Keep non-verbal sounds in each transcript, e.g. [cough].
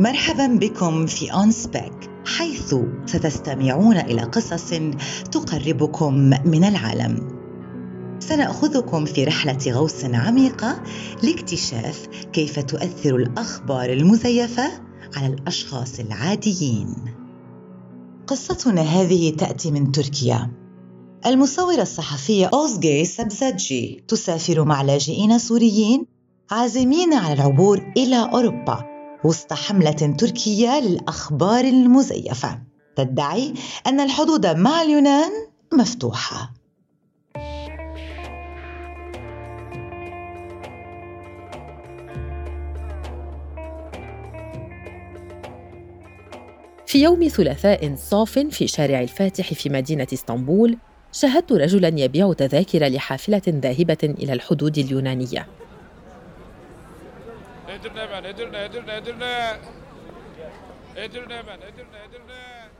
مرحبا بكم في اون سبيك حيث ستستمعون إلى قصص تقربكم من العالم. سنأخذكم في رحلة غوص عميقة لاكتشاف كيف تؤثر الأخبار المزيفة على الأشخاص العاديين. قصتنا هذه تأتي من تركيا. المصورة الصحفية أوزجي سبزاتجي تسافر مع لاجئين سوريين عازمين على العبور إلى أوروبا. وسط حملة تركية للأخبار المزيفة. تدعي أن الحدود مع اليونان مفتوحة. في يوم ثلاثاء صاف في شارع الفاتح في مدينة إسطنبول شاهدت رجلا يبيع تذاكر لحافلة ذاهبة إلى الحدود اليونانية.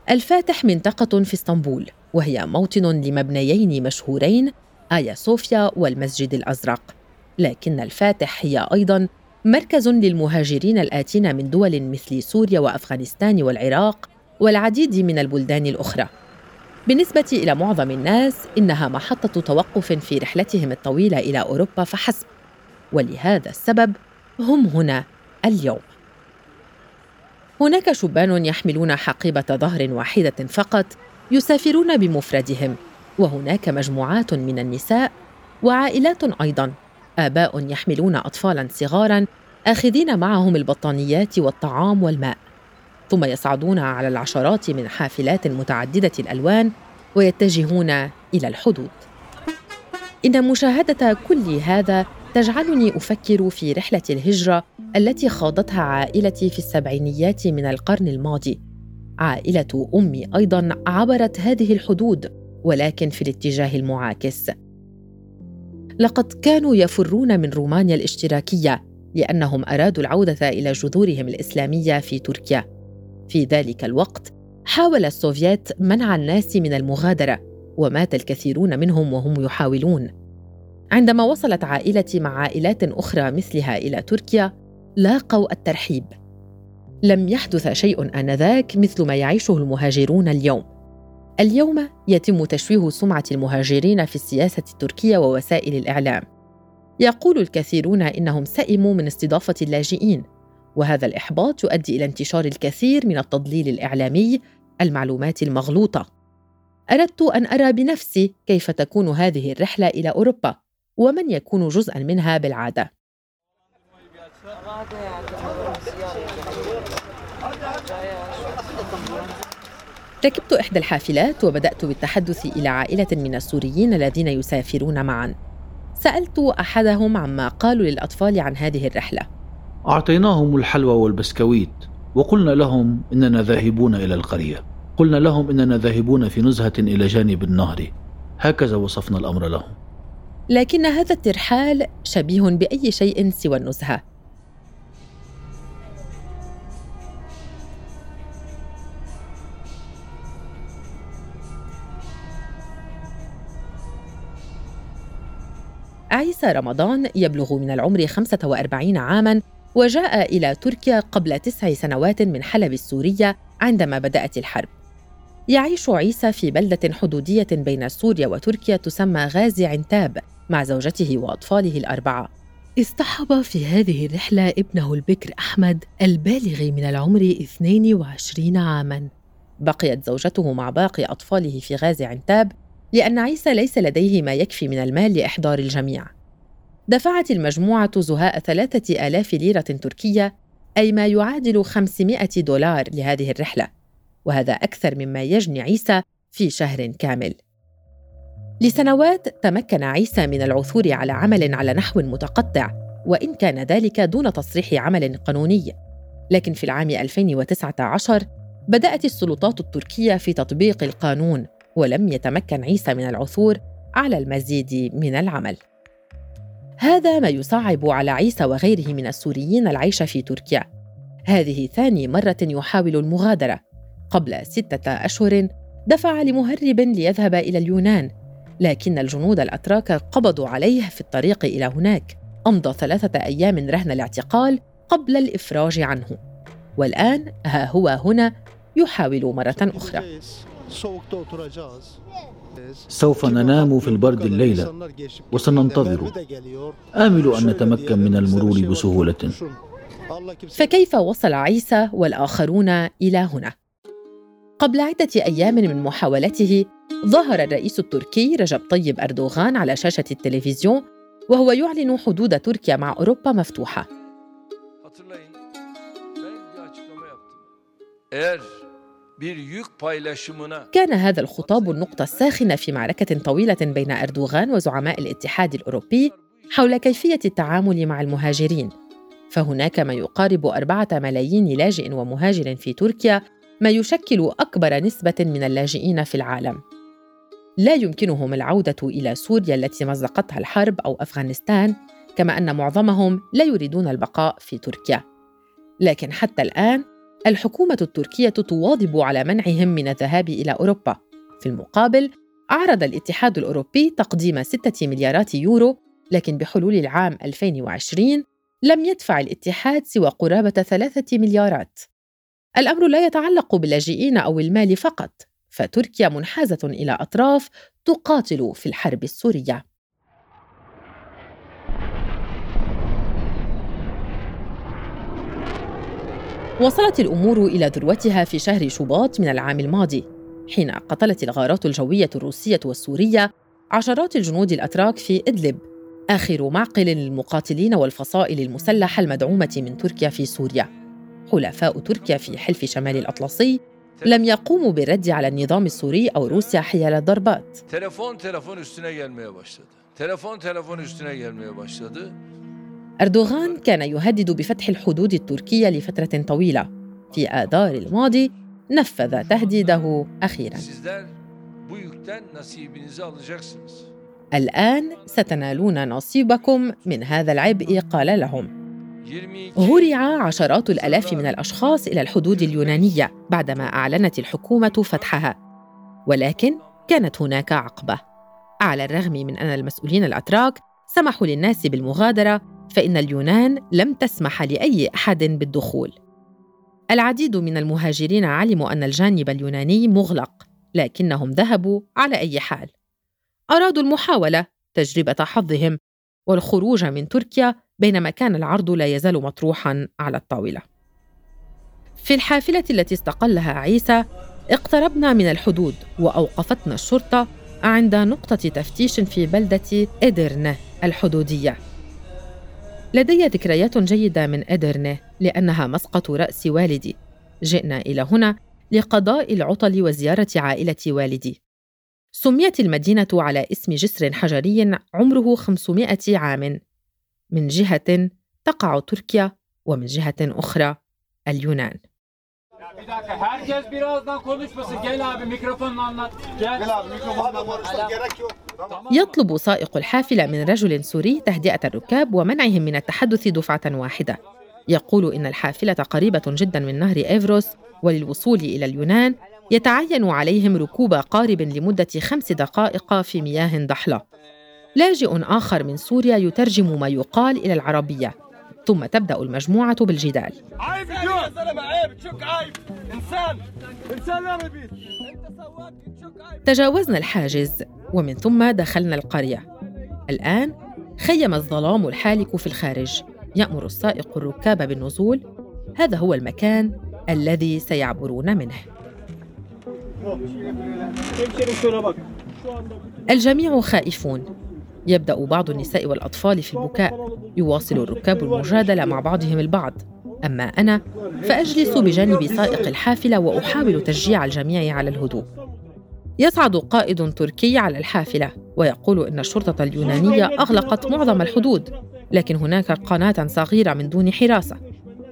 الفاتح منطقة في اسطنبول وهي موطن لمبنيين مشهورين آيا صوفيا والمسجد الأزرق. لكن الفاتح هي أيضا مركز للمهاجرين الآتين من دول مثل سوريا وأفغانستان والعراق والعديد من البلدان الأخرى. بالنسبة إلى معظم الناس إنها محطة توقف في رحلتهم الطويلة إلى أوروبا فحسب. ولهذا السبب هم هنا اليوم. هناك شبان يحملون حقيبة ظهر واحدة فقط يسافرون بمفردهم وهناك مجموعات من النساء وعائلات أيضاً. آباء يحملون أطفالاً صغاراً آخذين معهم البطانيات والطعام والماء ثم يصعدون على العشرات من حافلات متعددة الألوان ويتجهون إلى الحدود. إن مشاهدة كل هذا تجعلني أفكر في رحلة الهجرة التي خاضتها عائلتي في السبعينيات من القرن الماضي. عائلة أمي أيضا عبرت هذه الحدود ولكن في الاتجاه المعاكس. لقد كانوا يفرون من رومانيا الاشتراكية لأنهم أرادوا العودة إلى جذورهم الإسلامية في تركيا. في ذلك الوقت حاول السوفيات منع الناس من المغادرة ومات الكثيرون منهم وهم يحاولون. عندما وصلت عائلتي مع عائلات أخرى مثلها إلى تركيا لاقوا الترحيب. لم يحدث شيء آنذاك مثل ما يعيشه المهاجرون اليوم. اليوم يتم تشويه سمعة المهاجرين في السياسة التركية ووسائل الإعلام. يقول الكثيرون إنهم سئموا من استضافة اللاجئين وهذا الإحباط يؤدي إلى انتشار الكثير من التضليل الإعلامي المعلومات المغلوطة. أردت أن أرى بنفسي كيف تكون هذه الرحلة إلى أوروبا. ومن يكون جزءا منها بالعادة. ركبت إحدى الحافلات وبدأت بالتحدث إلى عائلة من السوريين الذين يسافرون معا. سألت أحدهم عما قالوا للأطفال عن هذه الرحلة. أعطيناهم الحلوى والبسكويت وقلنا لهم إننا ذاهبون إلى القرية. قلنا لهم إننا ذاهبون في نزهة إلى جانب النهر. هكذا وصفنا الأمر لهم. لكن هذا الترحال شبيه بأي شيء سوى النزهة. عيسى رمضان يبلغ من العمر 45 عاماً وجاء إلى تركيا قبل تسع سنوات من حلب السورية عندما بدأت الحرب. يعيش عيسى في بلدة حدودية بين سوريا وتركيا تسمى غازي عنتاب مع زوجته وأطفاله الأربعة. اصطحب في هذه الرحلة ابنه البكر أحمد البالغ من العمر 22 عاماً. بقيت زوجته مع باقي أطفاله في غازي عنتاب لأن عيسى ليس لديه ما يكفي من المال لإحضار الجميع. دفعت المجموعة زهاء ثلاثة آلاف ليرة تركية أي ما يعادل 500 دولار لهذه الرحلة. وهذا أكثر مما يجني عيسى في شهر كامل. لسنوات تمكن عيسى من العثور على عمل على نحو متقطع وإن كان ذلك دون تصريح عمل قانوني. لكن في العام 2019 بدأت السلطات التركية في تطبيق القانون ولم يتمكن عيسى من العثور على المزيد من العمل. هذا ما يصعب على عيسى وغيره من السوريين العيش في تركيا. هذه ثاني مرة يحاول المغادرة. قبل ستة أشهر دفع لمهرب ليذهب إلى اليونان لكن الجنود الأتراك قبضوا عليه في الطريق إلى هناك أمضى ثلاثة أيام رهن الاعتقال قبل الإفراج عنه. والآن ها هو هنا يحاول مرة أخرى. سوف ننام في البرد الليلة وسننتظر. آمل أن نتمكن من المرور بسهولة. فكيف وصل عيسى والآخرون إلى هنا؟ قبل عدة أيام من محاولته ظهر الرئيس التركي رجب طيب أردوغان على شاشة التلفزيون وهو يعلن حدود تركيا مع أوروبا مفتوحة. كان هذا الخطاب النقطة الساخنة في معركة طويلة بين أردوغان وزعماء الاتحاد الأوروبي حول كيفية التعامل مع المهاجرين. فهناك ما يقارب أربعة ملايين لاجئ ومهاجر في تركيا ما يشكل أكبر نسبة من اللاجئين في العالم. لا يمكنهم العودة إلى سوريا التي مزقتها الحرب أو أفغانستان كما أن معظمهم لا يريدون البقاء في تركيا. لكن حتى الآن الحكومة التركية تواظب على منعهم من الذهاب إلى أوروبا. في المقابل أعرض الاتحاد الأوروبي تقديم ستة مليارات يورو لكن بحلول العام 2020 لم يدفع الاتحاد سوى قرابة ثلاثة مليارات. الأمر لا يتعلق باللاجئين أو المال فقط فتركيا منحازة إلى أطراف تقاتل في الحرب السورية. وصلت الأمور إلى ذروتها في شهر شباط من العام الماضي حين قتلت الغارات الجوية الروسية والسورية عشرات الجنود الأتراك في إدلب آخر معقل للمقاتلين والفصائل المسلحة المدعومة من تركيا في سوريا. حلفاء تركيا في حلف شمال الأطلسي لم يقوموا بالرد على النظام السوري أو روسيا حيال الضربات. أردوغان كان يهدد بفتح الحدود التركية لفترة طويلة. في آذار الماضي نفذ تهديده أخيراً. الآن ستنالون نصيبكم من هذا العبء قال لهم. هرع عشرات الآلاف من الأشخاص إلى الحدود اليونانية بعدما أعلنت الحكومة فتحها. ولكن كانت هناك عقبة. على الرغم من أن المسؤولين الأتراك سمحوا للناس بالمغادرة فإن اليونان لم تسمح لأي أحد بالدخول. العديد من المهاجرين علموا أن الجانب اليوناني مغلق لكنهم ذهبوا على أي حال. أرادوا المحاولة تجربة حظهم والخروج من تركيا بينما كان العرض لا يزال مطروحا على الطاولة. في الحافلة التي استقلها عيسى اقتربنا من الحدود وأوقفتنا الشرطة عند نقطة تفتيش في بلدة إدرنة الحدودية. لدي ذكريات جيدة من إدرنة لأنها مسقط رأس والدي. جئنا إلى هنا لقضاء العطل وزيارة عائلة والدي. سميت المدينة على اسم جسر حجري عمره 500 عام. من جهة تقع تركيا ومن جهة أخرى اليونان. يطلب سائق الحافلة من رجل سوري تهدئة الركاب ومنعهم من التحدث دفعة واحدة. يقول إن الحافلة قريبة جدا من نهر إيفروس وللوصول إلى اليونان يتعين عليهم ركوب قارب لمدة خمس دقائق في مياه ضحلة لاجئ آخر من سوريا يترجم ما يقال إلى العربية ثم تبدأ المجموعة بالجدال. عيب يا زلمة عيب تشك عيب. إنسان إنسان تجاوزنا الحاجز ومن ثم دخلنا القرية. الآن خيم الظلام الحالك في الخارج يأمر السائق الركاب بالنزول. هذا هو المكان الذي سيعبرون منه. الجميع خائفون. يبدأ بعض النساء والأطفال في البكاء يواصل الركاب المجادلة مع بعضهم البعض. أما أنا فأجلس بجانب سائق الحافلة وأحاول تشجيع الجميع على الهدوء. يصعد قائد تركي على الحافلة ويقول إن الشرطة اليونانية أغلقت معظم الحدود لكن هناك قناة صغيرة من دون حراسة.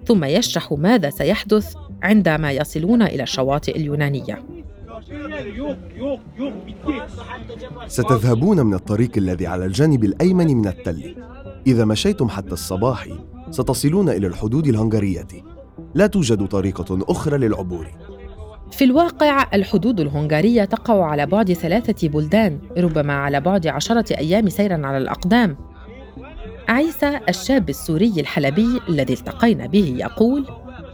ثم يشرح ماذا سيحدث عندما يصلون إلى الشواطئ اليونانية. ستذهبون من الطريق الذي على الجانب الأيمن من التل. إذا مشيتم حتى الصباح ستصلون إلى الحدود الهنغارية. لا توجد طريقة أخرى للعبور. في الواقع الحدود الهنغارية تقع على بعد ثلاثة بلدان ربما على بعد عشرة أيام سيرا على الأقدام. عيسى الشاب السوري الحلبي الذي التقينا به يقول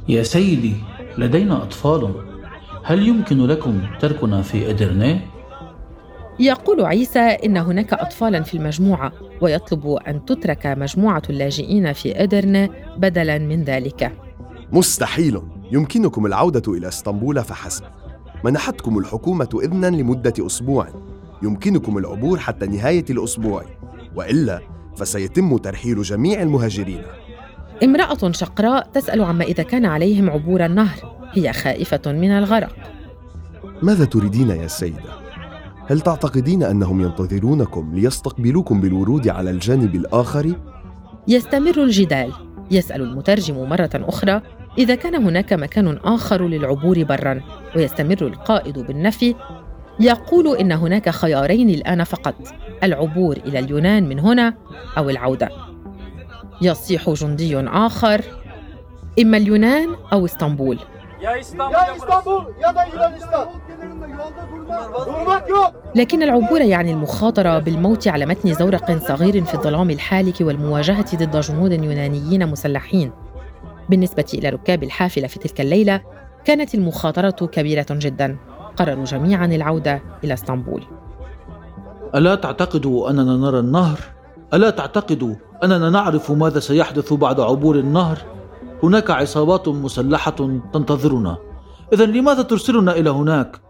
يا سيدي لدينا أطفال. هل يمكن لكم تركنا في إدرني؟ يقول عيسى إن هناك أطفالا في المجموعة ويطلب أن تترك مجموعة اللاجئين في إدرن بدلا من ذلك. مستحيل. يمكنكم العودة إلى إسطنبول فحسب. منحتكم الحكومة إذنا لمدة أسبوع. يمكنكم العبور حتى نهاية الأسبوع. وإلا فسيتم ترحيل جميع المهاجرين. امرأة شقراء تسأل عما إذا كان عليهم عبور النهر. هي خائفة من الغرق. ماذا تريدين يا سيدة؟ هل تعتقدين أنهم ينتظرونكم ليستقبلوكم بالورود على الجانب الآخر؟ يستمر الجدال. يسأل المترجم مرة أخرى إذا كان هناك مكان آخر للعبور برا ويستمر القائد بالنفي. يقول إن هناك خيارين الآن فقط العبور إلى اليونان من هنا أو العودة. يصيح جندي آخر إما اليونان أو إسطنبول. يا اسطنبول يا اسطنبول يا دا يونانستان لكن العبور يعني المخاطرة بالموت على متن زورق صغير في الظلام الحالك والمواجهة ضد جنود يونانيين مسلحين. بالنسبة إلى ركاب الحافلة في تلك الليلة كانت المخاطرة كبيرة جدا. قرروا جميعا العودة إلى إسطنبول. ألا تعتقدوا أننا نرى النهر؟ ألا تعتقدوا أننا نعرف ماذا سيحدث بعد عبور النهر؟ هناك عصابات مسلحة تنتظرنا. إذا لماذا ترسلنا إلى هناك؟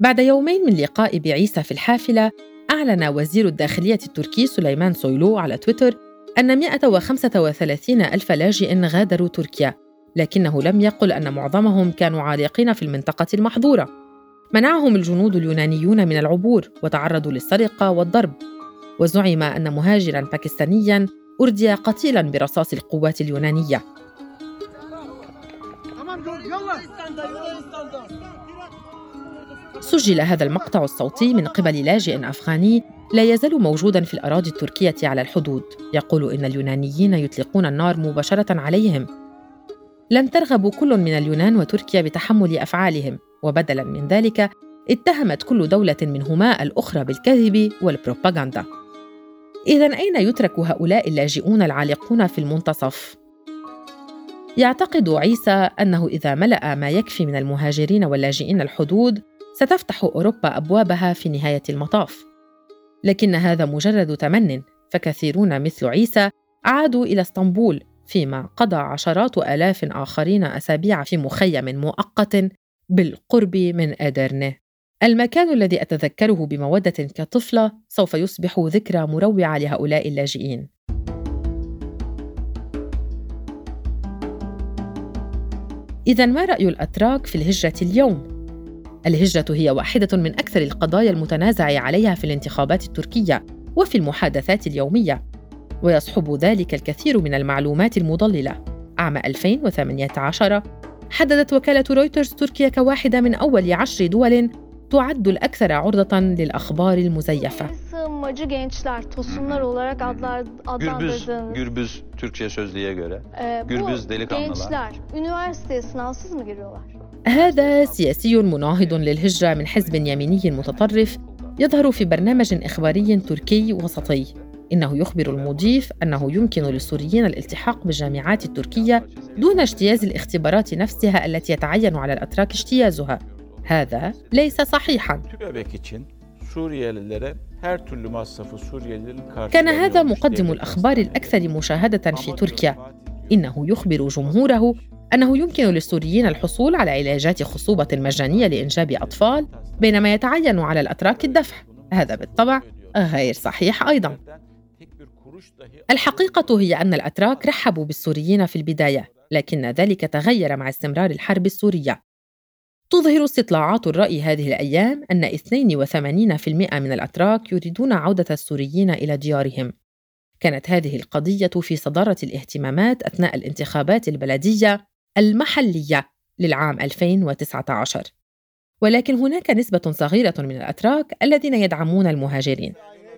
بعد يومين من لقاء بعيسى في الحافلة أعلن وزير الداخلية التركي سليمان سويلو على تويتر أن 135 ألف لاجئ غادروا تركيا لكنه لم يقل أن معظمهم كانوا عالقين في المنطقة المحظورة. منعهم الجنود اليونانيون من العبور وتعرضوا للسرقة والضرب. وزعم أن مهاجرا باكستانيا أردي قتيلا برصاص القوات اليونانية. سجل هذا المقطع الصوتي من قبل لاجئ أفغاني لا يزال موجودا في الأراضي التركية على الحدود. يقول إن اليونانيين يطلقون النار مباشرة عليهم. لم ترغب كل من اليونان وتركيا بتحمل أفعالهم. وبدلا من ذلك اتهمت كل دولة منهما الأخرى بالكذب والبروباغندا. إذا أين يترك هؤلاء اللاجئون العالقون في المنتصف؟ يعتقد عيسى أنه إذا ملأ ما يكفي من المهاجرين واللاجئين الحدود ستفتح أوروبا أبوابها في نهاية المطاف لكن هذا مجرد تمن فكثيرون مثل عيسى عادوا إلى اسطنبول فيما قضى عشرات آلاف آخرين أسابيع في مخيم مؤقت بالقرب من أدرنه المكان الذي أتذكره بمودة كطفلة سوف يصبح ذكرى مروعة لهؤلاء اللاجئين إذا ما رأي الأتراك في الهجرة اليوم؟ الهجرة هي واحدة من أكثر القضايا المتنازع عليها في الانتخابات التركية وفي المحادثات اليومية ويصحب ذلك الكثير من المعلومات المضللة عام 2018 حددت وكالة رويترز تركيا كواحدة من أول عشر دول تعد الأكثر عرضة للأخبار المزيفة sığınmacı gençler, tosunlar olarak adlar, Gürbüz, adlandırdığınız Gürbüz Türkçe sözlüğe göre. Gürbüz bu delikanlılar. gençler üniversiteye sınavsız mı giriyorlar? هذا سياسي مناهض للهجرة من حزب يميني متطرف يظهر في برنامج إخباري تركي وسطي إنه يخبر المضيف أنه يمكن للسوريين الالتحاق بالجامعات التركية دون اجتياز الاختبارات نفسها التي يتعين على الأتراك اجتيازها هذا ليس صحيحا. كان هذا مقدم الأخبار. الأكثر مشاهدة في تركيا. إنه يخبر جمهوره أنه يمكن للسوريين الحصول على علاجات خصوبة مجانية لإنجاب أطفال بينما يتعين على الأتراك الدفع. هذا بالطبع غير صحيح أيضا. الحقيقة هي أن الأتراك رحبوا بالسوريين في البداية لكن ذلك تغير مع استمرار الحرب السورية. تظهر استطلاعات الرأي هذه الأيام أن 82% من الأتراك يريدون عودة السوريين إلى ديارهم. كانت هذه القضية في صدارة الاهتمامات أثناء الانتخابات البلدية المحلية للعام 2019 ولكن هناك نسبة صغيرة من الأتراك الذين يدعمون المهاجرين.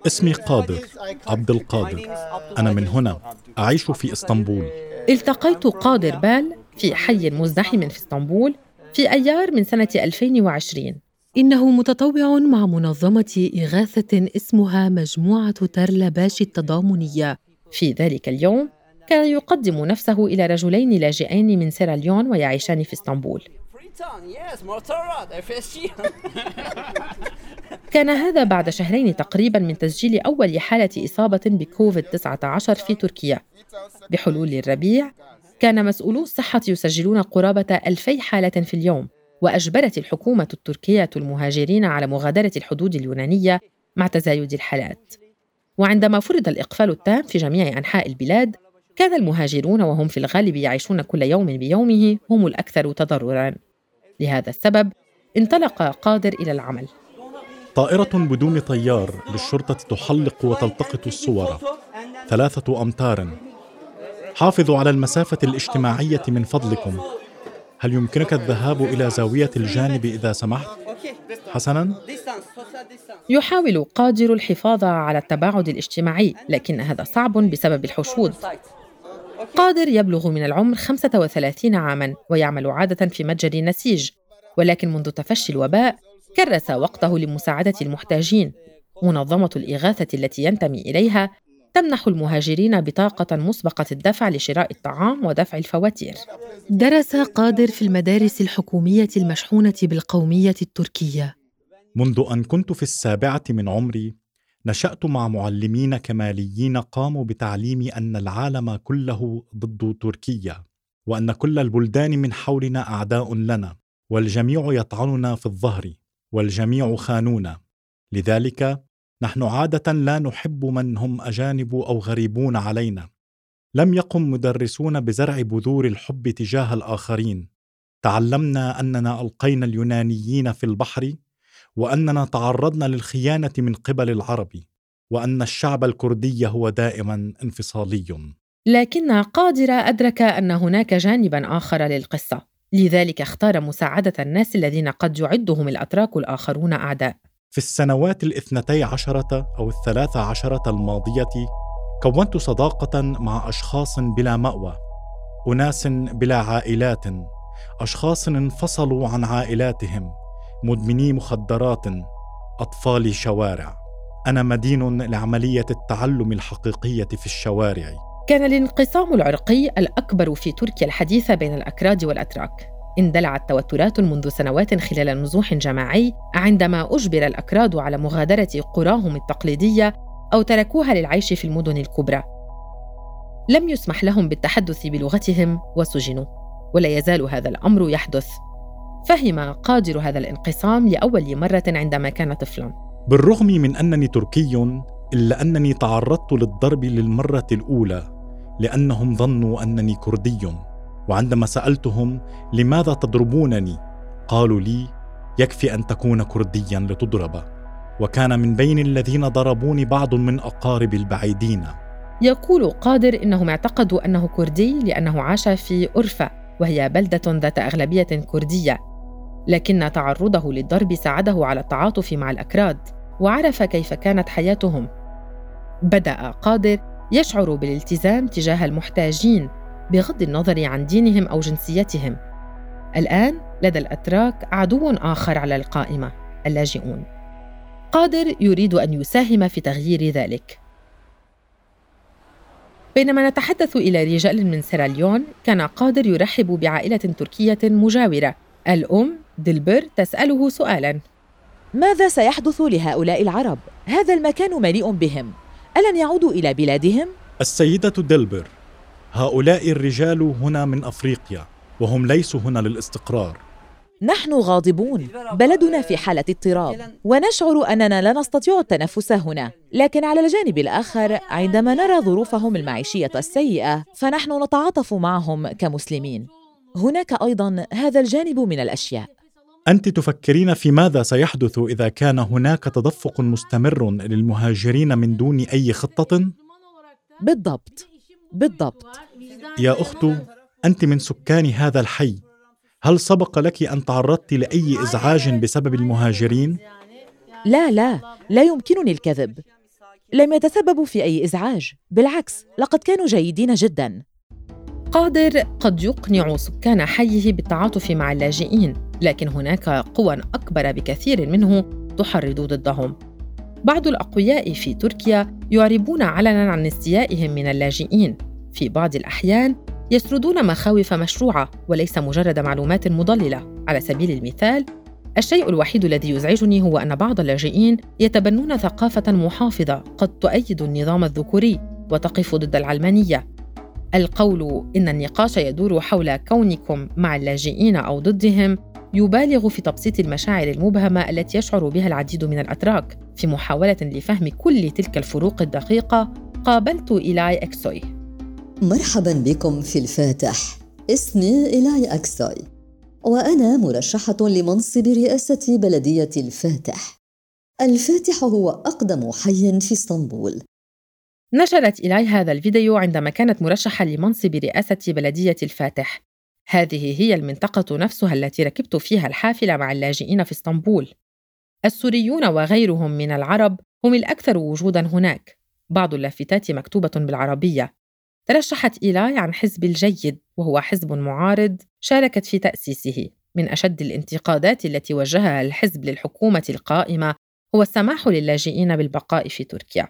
اسمي قادر عبد القادر. أنا من هنا أعيش في إسطنبول. التقيت قادر بال في حي مزدحم في إسطنبول في أيار من سنة 2020 إنه متطوع مع منظمة إغاثة اسمها مجموعة ترلباش التضامنية. في ذلك اليوم كان يقدم نفسه إلى رجلين لاجئين من سيراليون ويعيشان في إسطنبول. [laughs] كان هذا بعد شهرين تقريبا من تسجيل أول حالة إصابة بكوفيد 19 في تركيا. بحلول الربيع كان مسؤولو الصحة يسجلون قرابة ألفي حالة في اليوم وأجبرت الحكومة التركية المهاجرين على مغادرة الحدود اليونانية مع تزايد الحالات. وعندما فرض الإقفال التام في جميع أنحاء البلاد كان المهاجرون وهم في الغالب يعيشون كل يوم بيومه هم الأكثر تضرراً. لهذا السبب انطلق قادر إلى العمل. طائرة بدون طيار للشرطة تحلق وتلتقط الصور. ثلاثة أمتار حافظوا على المسافة الاجتماعية من فضلكم هل يمكنك الذهاب إلى زاوية الجانب إذا سمحت؟ حسناً؟ يحاول قادر الحفاظ على التباعد الاجتماعي لكن هذا صعب بسبب الحشود قادر يبلغ من العمر 35 عاماً ويعمل عادة في متجر نسيج ولكن منذ تفشي الوباء كرس وقته لمساعدة المحتاجين منظمة الإغاثة التي ينتمي إليها تمنح المهاجرين بطاقة مسبقة الدفع لشراء الطعام ودفع الفواتير. درس قادر في المدارس الحكومية المشحونة بالقومية التركية. منذ أن كنت في السابعة من عمري، نشأت مع معلمين كماليين قاموا بتعليمي أن العالم كله ضد تركيا، وأن كل البلدان من حولنا أعداء لنا، والجميع يطعننا في الظهر، والجميع خانونا. لذلك نحن عادة لا نحب من هم أجانب أو غريبون علينا. لم يقم مدرسون بزرع بذور الحب تجاه الآخرين. تعلمنا أننا ألقينا اليونانيين في البحر وأننا تعرضنا للخيانة من قبل العرب وأن الشعب الكردي هو دائما انفصالي. لكن قادر أدرك أن هناك جانبا آخر للقصة. لذلك اختار مساعدة الناس الذين قد يعدهم الأتراك الآخرون أعداء. في السنوات الاثنتي عشرة أو الثلاث عشرة الماضية كونت صداقة مع أشخاص بلا مأوى أناس بلا عائلات أشخاص انفصلوا عن عائلاتهم مدمني مخدرات أطفال شوارع. أنا مدين لعملية التعلم الحقيقية في الشوارع. كان الانقسام العرقي الأكبر في تركيا الحديثة بين الأكراد والأتراك. اندلعت توترات منذ سنوات خلال نزوح جماعي عندما أجبر الأكراد على مغادرة قراهم التقليدية أو تركوها للعيش في المدن الكبرى. لم يسمح لهم بالتحدث بلغتهم وسجنوا ولا يزال هذا الأمر يحدث. فهم قادر هذا الانقسام لأول مرة عندما كان طفلا. بالرغم من أنني تركي إلا أنني تعرضت للضرب للمرة الأولى لأنهم ظنوا أنني كردي. وعندما سألتهم لماذا تضربونني قالوا لي يكفي أن تكون كرديا لتضرب وكان من بين الذين ضربوني بعض من أقارب البعيدين. يقول قادر إنهم اعتقدوا أنه كردي لأنه عاش في أورفا وهي بلدة ذات أغلبية كردية لكن تعرضه للضرب ساعده على التعاطف مع الأكراد وعرف كيف كانت حياتهم. بدأ قادر يشعر بالالتزام تجاه المحتاجين بغض النظر عن دينهم أو جنسيتهم. الآن لدى الأتراك عدو آخر على القائمة اللاجئون. قادر يريد أن يساهم في تغيير ذلك. بينما نتحدث إلى رجال من سيراليون كان قادر يرحب بعائلة تركية مجاورة. الأم دلبر تسأله سؤالا. ماذا سيحدث لهؤلاء العرب؟ هذا المكان مليء بهم. ألن يعودوا إلى بلادهم؟ السيدة دلبر هؤلاء الرجال هنا من أفريقيا وهم ليسوا هنا للاستقرار. نحن غاضبون. بلدنا في حالة اضطراب ونشعر أننا لا نستطيع التنفس هنا. لكن على الجانب الآخر عندما نرى ظروفهم المعيشية السيئة فنحن نتعاطف معهم كمسلمين. هناك أيضا هذا الجانب من الأشياء. أنت تفكرين في ماذا سيحدث إذا كان هناك تدفق مستمر للمهاجرين من دون أي خطة؟ بالضبط. بالضبط. يا أخت أنت من سكان هذا الحي. هل سبق لك أن تعرضت لأي إزعاج بسبب المهاجرين؟ لا لا لا يمكنني الكذب. لم يتسببوا في أي إزعاج. بالعكس لقد كانوا جيدين جدا. قادر قد يقنع سكان حيه بالتعاطف مع اللاجئين لكن هناك قوى أكبر بكثير منه تحرض ضدهم. بعض الأقوياء في تركيا يعربون علنا عن استيائهم من اللاجئين. في بعض الأحيان يسردون مخاوف مشروعة وليس مجرد معلومات مضللة. على سبيل المثال الشيء الوحيد الذي يزعجني هو أن بعض اللاجئين يتبنون ثقافة محافظة قد تؤيد النظام الذكوري وتقف ضد العلمانية. القول إن النقاش يدور حول كونكم مع اللاجئين أو ضدهم يبالغ في تبسيط المشاعر المبهمة التي يشعر بها العديد من الأتراك. في محاولة لفهم كل تلك الفروق الدقيقة قابلت إيلاي إكسوي. مرحبا بكم في الفاتح. اسمي إيلاي أكسوي وأنا مرشحة لمنصب رئاسة بلدية الفاتح. الفاتح هو أقدم حي في إسطنبول. نشرت إيلاي هذا الفيديو عندما كانت مرشحة لمنصب رئاسة بلدية الفاتح. هذه هي المنطقة نفسها التي ركبت فيها الحافلة مع اللاجئين في إسطنبول. السوريون وغيرهم من العرب هم الأكثر وجوداً هناك. بعض اللافتات مكتوبة بالعربية. ترشحت إيلاي عن حزب الجيد وهو حزب معارض شاركت في تأسيسه. من أشد الانتقادات التي وجهها الحزب للحكومة القائمة هو السماح للاجئين بالبقاء في تركيا.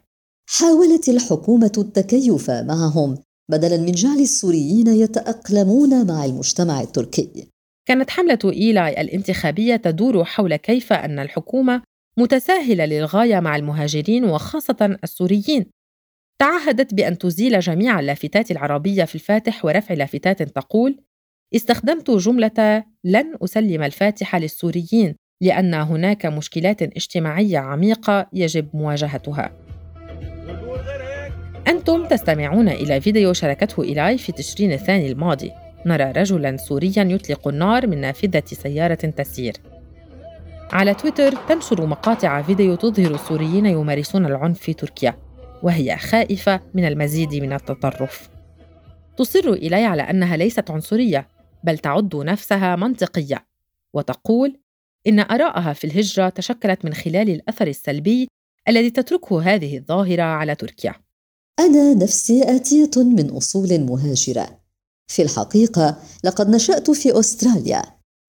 حاولت الحكومة التكيف معهم. بدلا من جعل السوريين يتأقلمون مع المجتمع التركي. كانت حملة إيلاي الانتخابية تدور حول كيف أن الحكومة متساهلة للغاية مع المهاجرين وخاصة السوريين. تعهدت بأن تزيل جميع اللافتات العربية في الفاتح ورفع لافتات تقول استخدمت جملة لن أسلم الفاتحة للسوريين لأن هناك مشكلات اجتماعية عميقة يجب مواجهتها. أنتم تستمعون إلى فيديو شاركته إيلاي في تشرين الثاني الماضي. نرى رجلا سوريا يطلق النار من نافذة سيارة تسير. على تويتر تنشر مقاطع فيديو تظهر السوريين يمارسون العنف في تركيا وهي خائفة من المزيد من التطرف. تصر إلي على أنها ليست عنصرية بل تعد نفسها منطقية وتقول إن آراءها في الهجرة تشكلت من خلال الأثر السلبي الذي تتركه هذه الظاهرة على تركيا. أنا نفسي آتية من أصول مهاجرة. في الحقيقة لقد نشأت في أستراليا.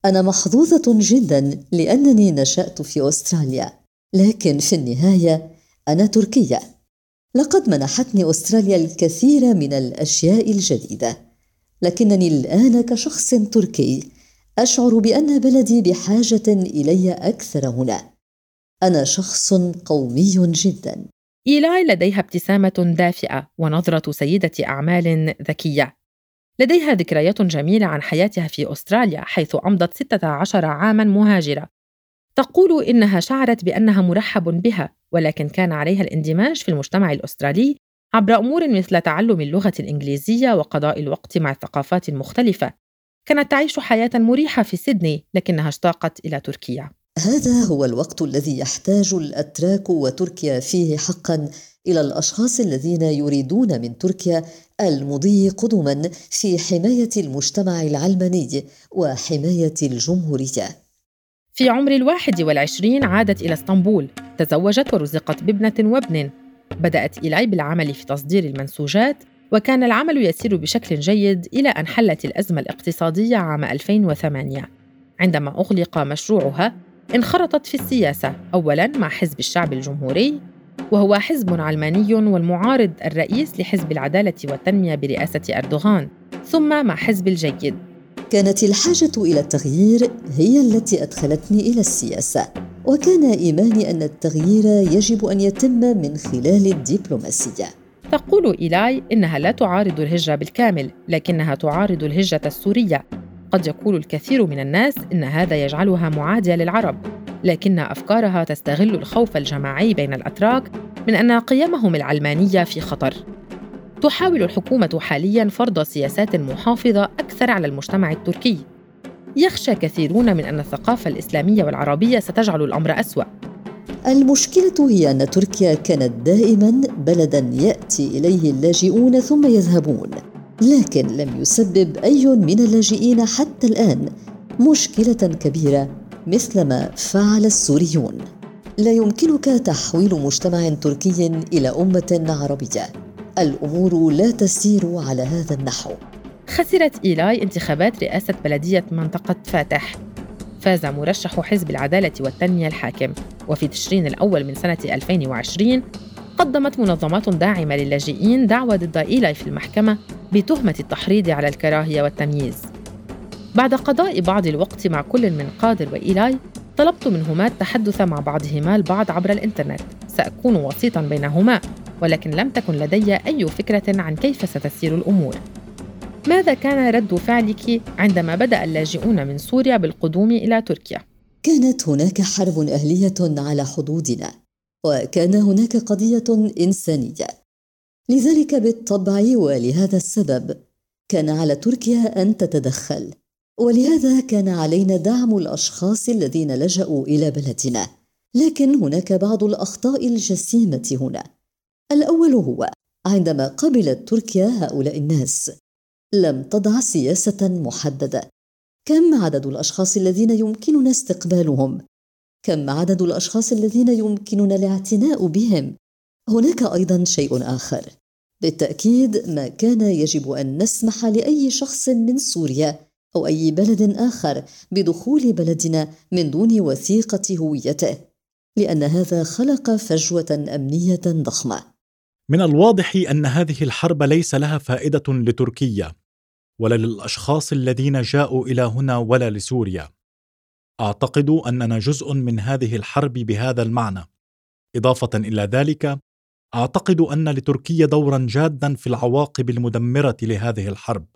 أنا محظوظة جدا لأنني نشأت في أستراليا. لكن في النهاية أنا تركية. لقد منحتني أستراليا الكثير من الأشياء الجديدة. لكنني الآن كشخص تركي أشعر بأن بلدي بحاجة إلي أكثر هنا. أنا شخص قومي جدا. إيلاي لديها ابتسامة دافئة ونظرة سيدة أعمال ذكية. لديها ذكريات جميلة عن حياتها في أستراليا حيث أمضت 16 عاماً مهاجرة. تقول إنها شعرت بأنها مرحب بها ولكن كان عليها الاندماج في المجتمع الأسترالي عبر أمور مثل تعلم اللغة الإنجليزية وقضاء الوقت مع الثقافات المختلفة. كانت تعيش حياة مريحة في سيدني لكنها اشتاقت إلى تركيا. هذا هو الوقت الذي يحتاج الأتراك وتركيا فيه حقا إلى الأشخاص الذين يريدون من تركيا المضي قدما في حماية المجتمع العلماني وحماية الجمهورية. في عمر الواحد والعشرين عادت إلى اسطنبول تزوجت ورزقت بابنة وابن. بدأت إيلاي بالعمل في تصدير المنسوجات وكان العمل يسير بشكل جيد إلى أن حلت الأزمة الاقتصادية عام 2008 عندما أغلق مشروعها انخرطت في السياسة أولاً مع حزب الشعب الجمهوري وهو حزب علماني والمعارض الرئيس لحزب العدالة والتنمية برئاسة أردوغان ثم مع حزب الجيد. كانت الحاجة إلى التغيير هي التي أدخلتني إلى السياسة وكان إيماني أن التغيير يجب أن يتم من خلال الدبلوماسية. تقول إيلاي إنها لا تعارض الهجرة بالكامل لكنها تعارض الهجرة السورية. قد يقول الكثير من الناس إن هذا يجعلها معادية للعرب لكن أفكارها تستغل الخوف الجماعي بين الأتراك من أن قيمهم العلمانية في خطر. تحاول الحكومة حالياً فرض سياسات محافظة أكثر على المجتمع التركي. يخشى كثيرون من أن الثقافة الإسلامية والعربية ستجعل الأمر أسوأ. المشكلة هي أن تركيا كانت دائما بلدا يأتي إليه اللاجئون ثم يذهبون. لكن لم يسبب أي من اللاجئين حتى الآن مشكلة كبيرة مثل ما فعل السوريون. لا يمكنك تحويل مجتمع تركي إلى أمة عربية. الأمور لا تسير على هذا النحو. خسرت إيلاي انتخابات رئاسة بلدية منطقة فاتح. فاز مرشح حزب العدالة والتنمية الحاكم. وفي تشرين الأول من سنة 2020 قدمت منظمات داعمة للاجئين دعوى ضد إيلاي في المحكمة بتهمة التحريض على الكراهية والتمييز. بعد قضاء بعض الوقت مع كل من قادر وإيلاي طلبت منهما التحدث مع بعضهما البعض عبر الإنترنت. سأكون وسيطا بينهما ولكن لم تكن لدي أي فكرة عن كيف ستسير الأمور. ماذا كان رد فعلك عندما بدأ اللاجئون من سوريا بالقدوم إلى تركيا؟ كانت هناك حرب أهلية على حدودنا. وكان هناك قضية إنسانية. لذلك بالطبع ولهذا السبب كان على تركيا أن تتدخل ولهذا كان علينا دعم الأشخاص الذين لجأوا إلى بلدنا. لكن هناك بعض الأخطاء الجسيمة هنا. الأول هو عندما قبلت تركيا هؤلاء الناس لم تضع سياسة محددة. كم عدد الأشخاص الذين يمكننا استقبالهم؟ كم عدد الأشخاص الذين يمكننا الاعتناء بهم؟ هناك أيضا شيء آخر. بالتأكيد ما كان يجب أن نسمح لأي شخص من سوريا أو أي بلد آخر بدخول بلدنا من دون وثيقة هويته لأن هذا خلق فجوة أمنية ضخمة. من الواضح أن هذه الحرب ليس لها فائدة لتركيا ولا للأشخاص الذين جاءوا إلى هنا ولا لسوريا. أعتقد أننا جزء من هذه الحرب بهذا المعنى. إضافة إلى ذلك أعتقد أن لتركيا دورا جادا في العواقب المدمرة لهذه الحرب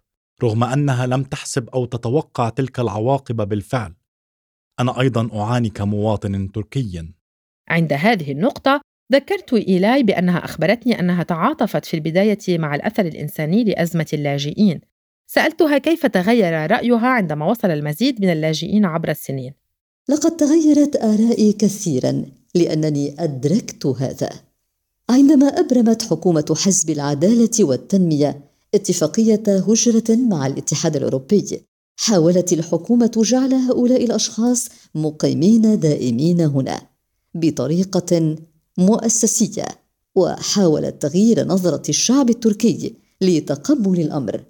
رغم أنها لم تحسب أو تتوقع تلك العواقب بالفعل. أنا أيضا أعاني كمواطن تركي عند هذه النقطة ذكرت إيلاي بأنها أخبرتني أنها تعاطفت في البداية مع الأثر الإنساني لأزمة اللاجئين. سألتها كيف تغير رأيها عندما وصل المزيد من اللاجئين عبر السنين. لقد تغيرت آرائي كثيرا لأنني أدركت هذا. عندما أبرمت حكومة حزب العدالة والتنمية اتفاقية هجرة مع الاتحاد الأوروبي حاولت الحكومة جعل هؤلاء الأشخاص مقيمين دائمين هنا بطريقة مؤسسية وحاولت تغيير نظرة الشعب التركي لتقبل الأمر.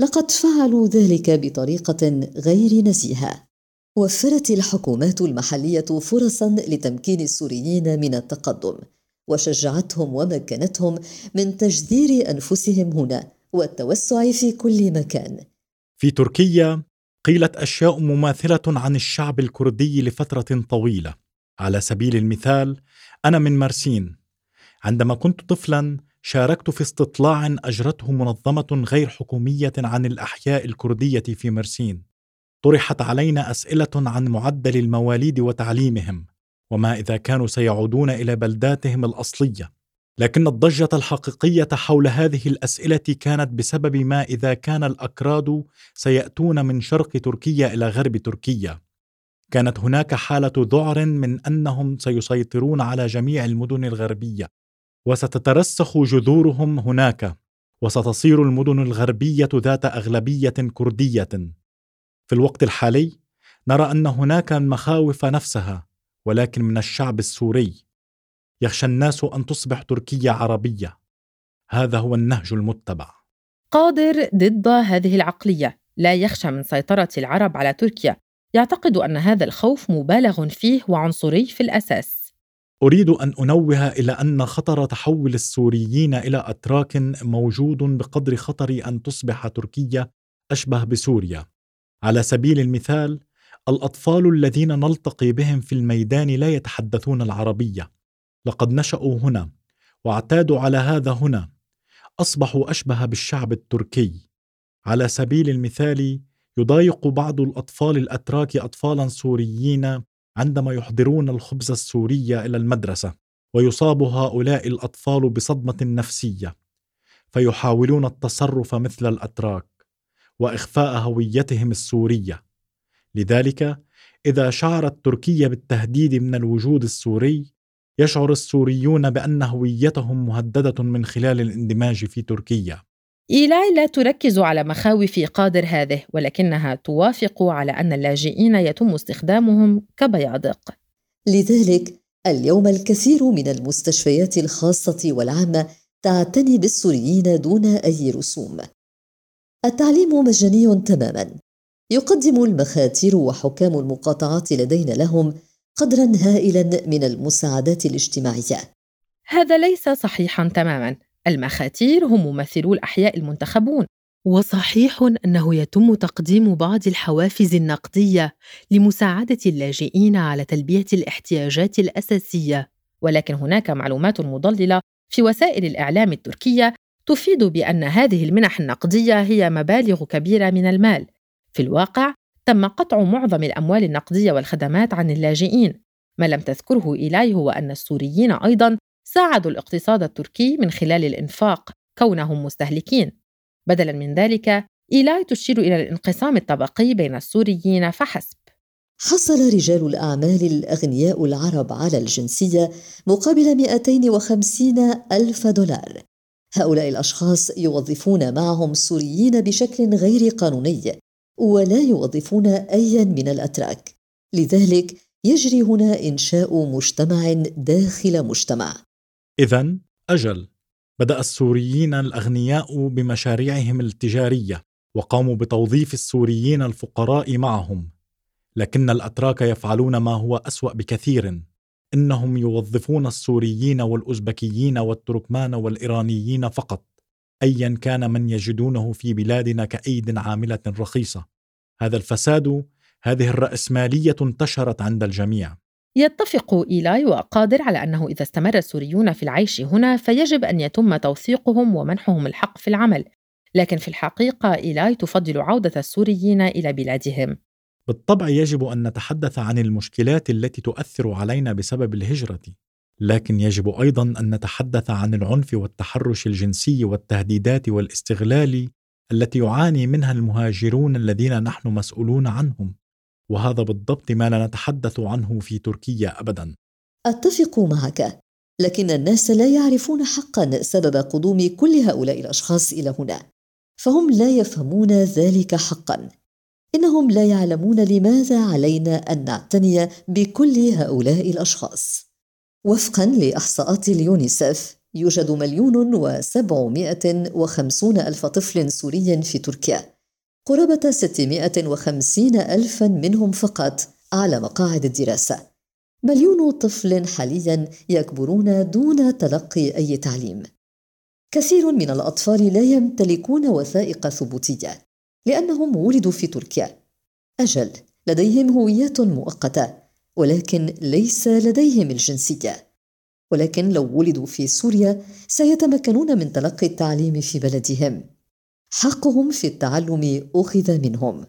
لقد فعلوا ذلك بطريقة غير نزيهة. وفرت الحكومات المحلية فرصا لتمكين السوريين من التقدم وشجعتهم ومكنتهم من تجذير أنفسهم هنا والتوسع في كل مكان. في تركيا قيلت أشياء مماثلة عن الشعب الكردي لفترة طويلة. على سبيل المثال أنا من مرسين. عندما كنت طفلا شاركت في استطلاع أجرته منظمة غير حكومية عن الأحياء الكردية في مرسين. طرحت علينا أسئلة عن معدل المواليد وتعليمهم وما إذا كانوا سيعودون إلى بلداتهم الأصلية. لكن الضجة الحقيقية حول هذه الأسئلة كانت بسبب ما إذا كان الأكراد سيأتون من شرق تركيا إلى غرب تركيا. كانت هناك حالة ذعر من أنهم سيسيطرون على جميع المدن الغربية. وستترسخ جذورهم هناك وستصير المدن الغربية ذات أغلبية كردية. في الوقت الحالي نرى أن هناك المخاوف نفسها ولكن من الشعب السوري. يخشى الناس أن تصبح تركيا عربية. هذا هو النهج المتبع. قادر ضد هذه العقلية. لا يخشى من سيطرة العرب على تركيا. يعتقد أن هذا الخوف مبالغ فيه وعنصري في الأساس. أريد أن أنوه إلى أن خطر تحول السوريين إلى أتراك موجود بقدر خطر أن تصبح تركيا أشبه بسوريا. على سبيل المثال الأطفال الذين نلتقي بهم في الميدان لا يتحدثون العربية. لقد نشأوا هنا واعتادوا على هذا هنا. أصبحوا أشبه بالشعب التركي. على سبيل المثال يضايق بعض الأطفال الأتراك أطفالا سوريين عندما يحضرون الخبز السوري إلى المدرسة ويصاب هؤلاء الأطفال بصدمة نفسية فيحاولون التصرف مثل الأتراك وإخفاء هويتهم السورية. لذلك إذا شعرت تركيا بالتهديد من الوجود السوري يشعر السوريون بأن هويتهم مهددة من خلال الاندماج في تركيا. إيلاي لا تركز على مخاوف قادر هذه ولكنها توافق على أن اللاجئين يتم استخدامهم كبيادق. لذلك اليوم الكثير من المستشفيات الخاصة والعامة تعتني بالسوريين دون أي رسوم. التعليم مجاني تماما. يقدم المخاتير وحكام المقاطعات لدينا لهم قدرا هائلا من المساعدات الاجتماعية. هذا ليس صحيحا تماما. المخاتير هم ممثلو الأحياء المنتخبون. وصحيح أنه يتم تقديم بعض الحوافز النقدية لمساعدة اللاجئين على تلبية الاحتياجات الأساسية. ولكن هناك معلومات مضللة في وسائل الإعلام التركية تفيد بأن هذه المنح النقدية هي مبالغ كبيرة من المال. في الواقع تم قطع معظم الأموال النقدية والخدمات عن اللاجئين. ما لم تذكره إيلاي هو أن السوريين أيضاً ساعدوا الاقتصاد التركي من خلال الإنفاق كونهم مستهلكين. بدلاً من ذلك إيلاي تشير إلى الانقسام الطبقي بين السوريين فحسب. حصل رجال الأعمال الأغنياء العرب على الجنسية مقابل 250 ألف دولار. هؤلاء الأشخاص يوظفون معهم سوريين بشكل غير قانوني ولا يوظفون أيا من الأتراك. لذلك يجري هنا إنشاء مجتمع داخل مجتمع. إذا أجل. بدأ السوريين الأغنياء بمشاريعهم التجارية وقاموا بتوظيف السوريين الفقراء معهم. لكن الأتراك يفعلون ما هو أسوأ بكثير إنهم يوظفون السوريين والأوزبكيين والتركمان والإيرانيين فقط أيا كان من يجدونه في بلادنا كأيد عاملة رخيصة. هذا الفساد هذه الرأسمالية انتشرت عند الجميع. يتفق إيلاي وقادر على أنه إذا استمر السوريون في العيش هنا فيجب أن يتم توثيقهم ومنحهم الحق في العمل. لكن في الحقيقة إيلاي تفضل عودة السوريين إلى بلادهم. بالطبع يجب أن نتحدث عن المشكلات التي تؤثر علينا بسبب الهجرة. لكن يجب أيضا أن نتحدث عن العنف والتحرش الجنسي والتهديدات والاستغلال التي يعاني منها المهاجرون الذين نحن مسؤولون عنهم. وهذا بالضبط ما لا نتحدث عنه في تركيا ابدا. أتفق معك لكن الناس لا يعرفون حقا سبب قدوم كل هؤلاء الأشخاص إلى هنا فهم لا يفهمون ذلك حقا. إنهم لا يعلمون لماذا علينا أن نعتني بكل هؤلاء الأشخاص. وفقا لإحصاءات اليونيسف يوجد مليون وسبعمائة وخمسون ألف طفل سوري في تركيا. قرابة ستمائة وخمسين ألفا منهم فقط على مقاعد الدراسة. مليون طفل حاليا يكبرون دون تلقي أي تعليم. كثير من الأطفال لا يمتلكون وثائق ثبوتية لأنهم ولدوا في تركيا. أجل لديهم هويات مؤقتة ولكن ليس لديهم الجنسية. ولكن لو ولدوا في سوريا سيتمكنون من تلقي التعليم في بلدهم. حقهم في التعلم أخذ منهم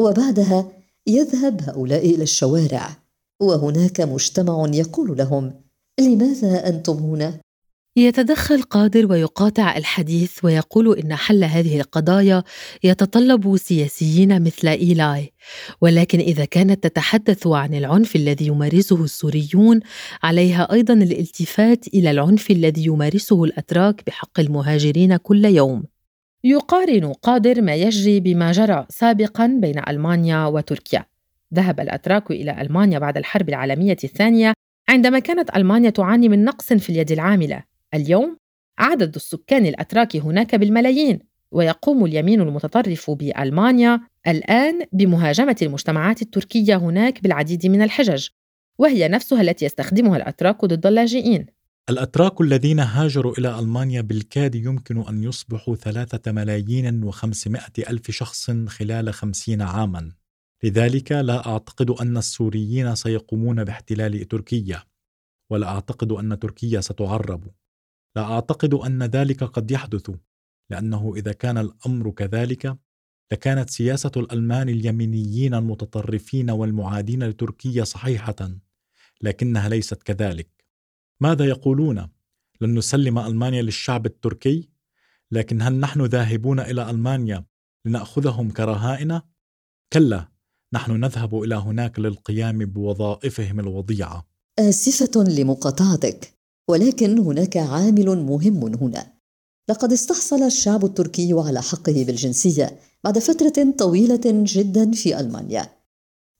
وبعدها يذهب هؤلاء إلى الشوارع وهناك مجتمع يقول لهم لماذا أنتم هنا؟ يتدخل قادر ويقاطع الحديث ويقول إن حل هذه القضايا يتطلب سياسيين مثل إيلاي ولكن إذا كانت تتحدث عن العنف الذي يمارسه السوريون عليها أيضا الالتفات إلى العنف الذي يمارسه الأتراك بحق المهاجرين كل يوم يقارن قادر ما يجري بما جرى سابقا بين ألمانيا وتركيا. ذهب الأتراك إلى ألمانيا بعد الحرب العالمية الثانية عندما كانت ألمانيا تعاني من نقص في اليد العاملة. اليوم عدد السكان الأتراك هناك بالملايين ويقوم اليمين المتطرف بألمانيا الآن بمهاجمة المجتمعات التركية هناك بالعديد من الحجج وهي نفسها التي يستخدمها الأتراك ضد اللاجئين. الأتراك الذين هاجروا إلى ألمانيا بالكاد يمكن أن يصبحوا ثلاثة ملايين وخمسمائة ألف شخص خلال خمسين عاماً. لذلك لا أعتقد أن السوريين سيقومون باحتلال تركيا ولا أعتقد أن تركيا ستعرب. لا أعتقد أن ذلك قد يحدث لأنه إذا كان الأمر كذلك لكانت سياسة الألمان اليمينيين المتطرفين والمعادين لتركيا صحيحة لكنها ليست كذلك. ماذا يقولون؟ لن نسلم ألمانيا للشعب التركي؟ لكن هل نحن ذاهبون إلى ألمانيا لنأخذهم كرهائن كلا نحن نذهب إلى هناك للقيام بوظائفهم الوضيعة. آسفة لمقاطعتك ولكن هناك عامل مهم هنا. لقد استحصل الشعب التركي على حقه بالجنسية بعد فترة طويلة جدا في ألمانيا.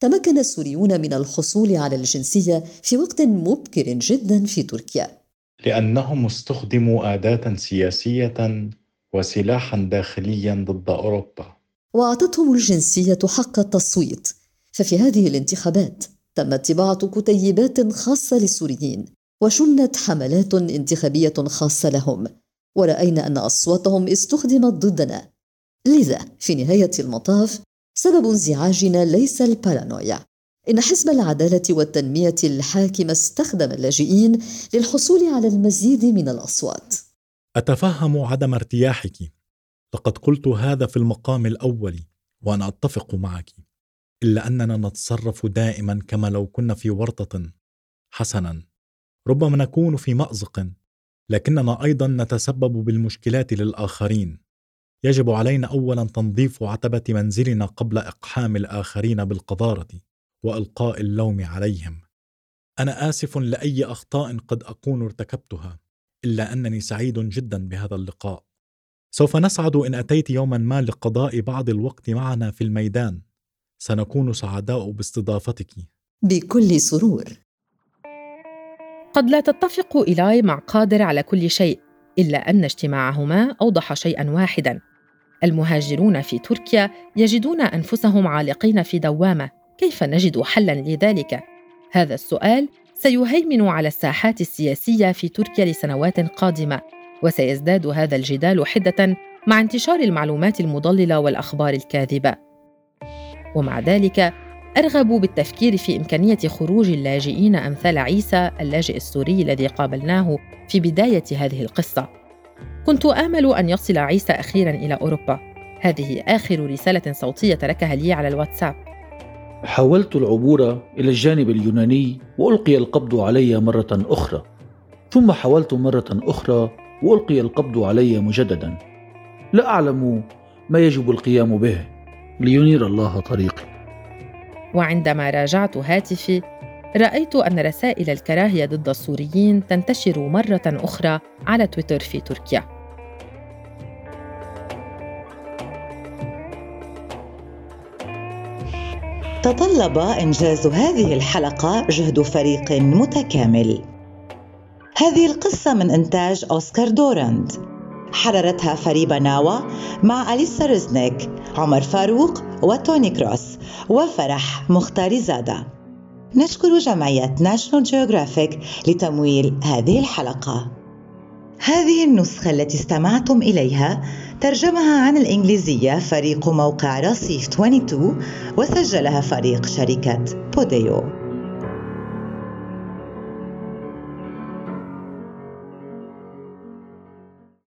تمكن السوريون من الحصول على الجنسية في وقت مبكر جدا في تركيا. لأنهم استخدموا آداة سياسية وسلاحا داخليا ضد أوروبا. وأعطتهم الجنسية حق التصويت. ففي هذه الانتخابات تم طباعه كتيبات خاصة للسوريين وشنت حملات انتخابية خاصة لهم. ورأينا أن أصواتهم استخدمت ضدنا. لذا في نهاية المطاف سبب انزعاجنا ليس البارانويا. إن حزب العدالة والتنمية الحاكم استخدم اللاجئين للحصول على المزيد من الأصوات. أتفهم عدم ارتياحك. لقد قلت هذا في المقام الأول وأنا أتفق معك. إلا أننا نتصرف دائما كما لو كنا في ورطة. حسنا. ربما نكون في مأزق. لكننا أيضا نتسبب بالمشكلات للآخرين. يجب علينا اولا تنظيف عتبة منزلنا قبل إقحام الآخرين بالقذارة وإلقاء اللوم عليهم. أنا آسف لأي أخطاء قد أكون ارتكبتها إلا أنني سعيد جدا بهذا اللقاء. سوف نسعد إن أتيت يوما ما لقضاء بعض الوقت معنا في الميدان. سنكون سعداء باستضافتك. بكل سرور. قد لا تتفق إيلاي مع قادر على كل شيء إلا أن اجتماعهما أوضح شيئا واحدا. المهاجرون في تركيا يجدون أنفسهم عالقين في دوامة كيف نجد حلا لذلك؟ هذا السؤال سيهيمن على الساحات السياسية في تركيا لسنوات قادمة وسيزداد هذا الجدال حدة مع انتشار المعلومات المضللة والأخبار الكاذبة ومع ذلك أرغب بالتفكير في إمكانية خروج اللاجئين أمثال عيسى اللاجئ السوري الذي قابلناه في بداية هذه القصة. كنت آمل أن يصل عيسى أخيرا إلى أوروبا. هذه آخر رسالة صوتية تركها لي على الواتساب. حاولت العبور إلى الجانب اليوناني وألقي القبض علي مرة أخرى. ثم حاولت مرة أخرى وألقي القبض علي مجددا. لا أعلم ما يجب القيام به لينير الله طريقي. وعندما راجعت هاتفي رأيت أن رسائل الكراهية ضد السوريين تنتشر مرة أخرى على تويتر في تركيا تطلب إنجاز هذه الحلقة جهد فريق متكامل. هذه القصة من إنتاج أوسكار دوراند حررتها فريبة ناوا مع أليسا رزنك عمر فاروق وتوني كروس وفرح مختار زادة. نشكر جمعية ناشونال جيوغرافيك لتمويل هذه الحلقة. هذه النسخة التي استمعتم إليها ترجمها عن الإنجليزية فريق موقع رصيف 22 وسجلها فريق شركة بوديو.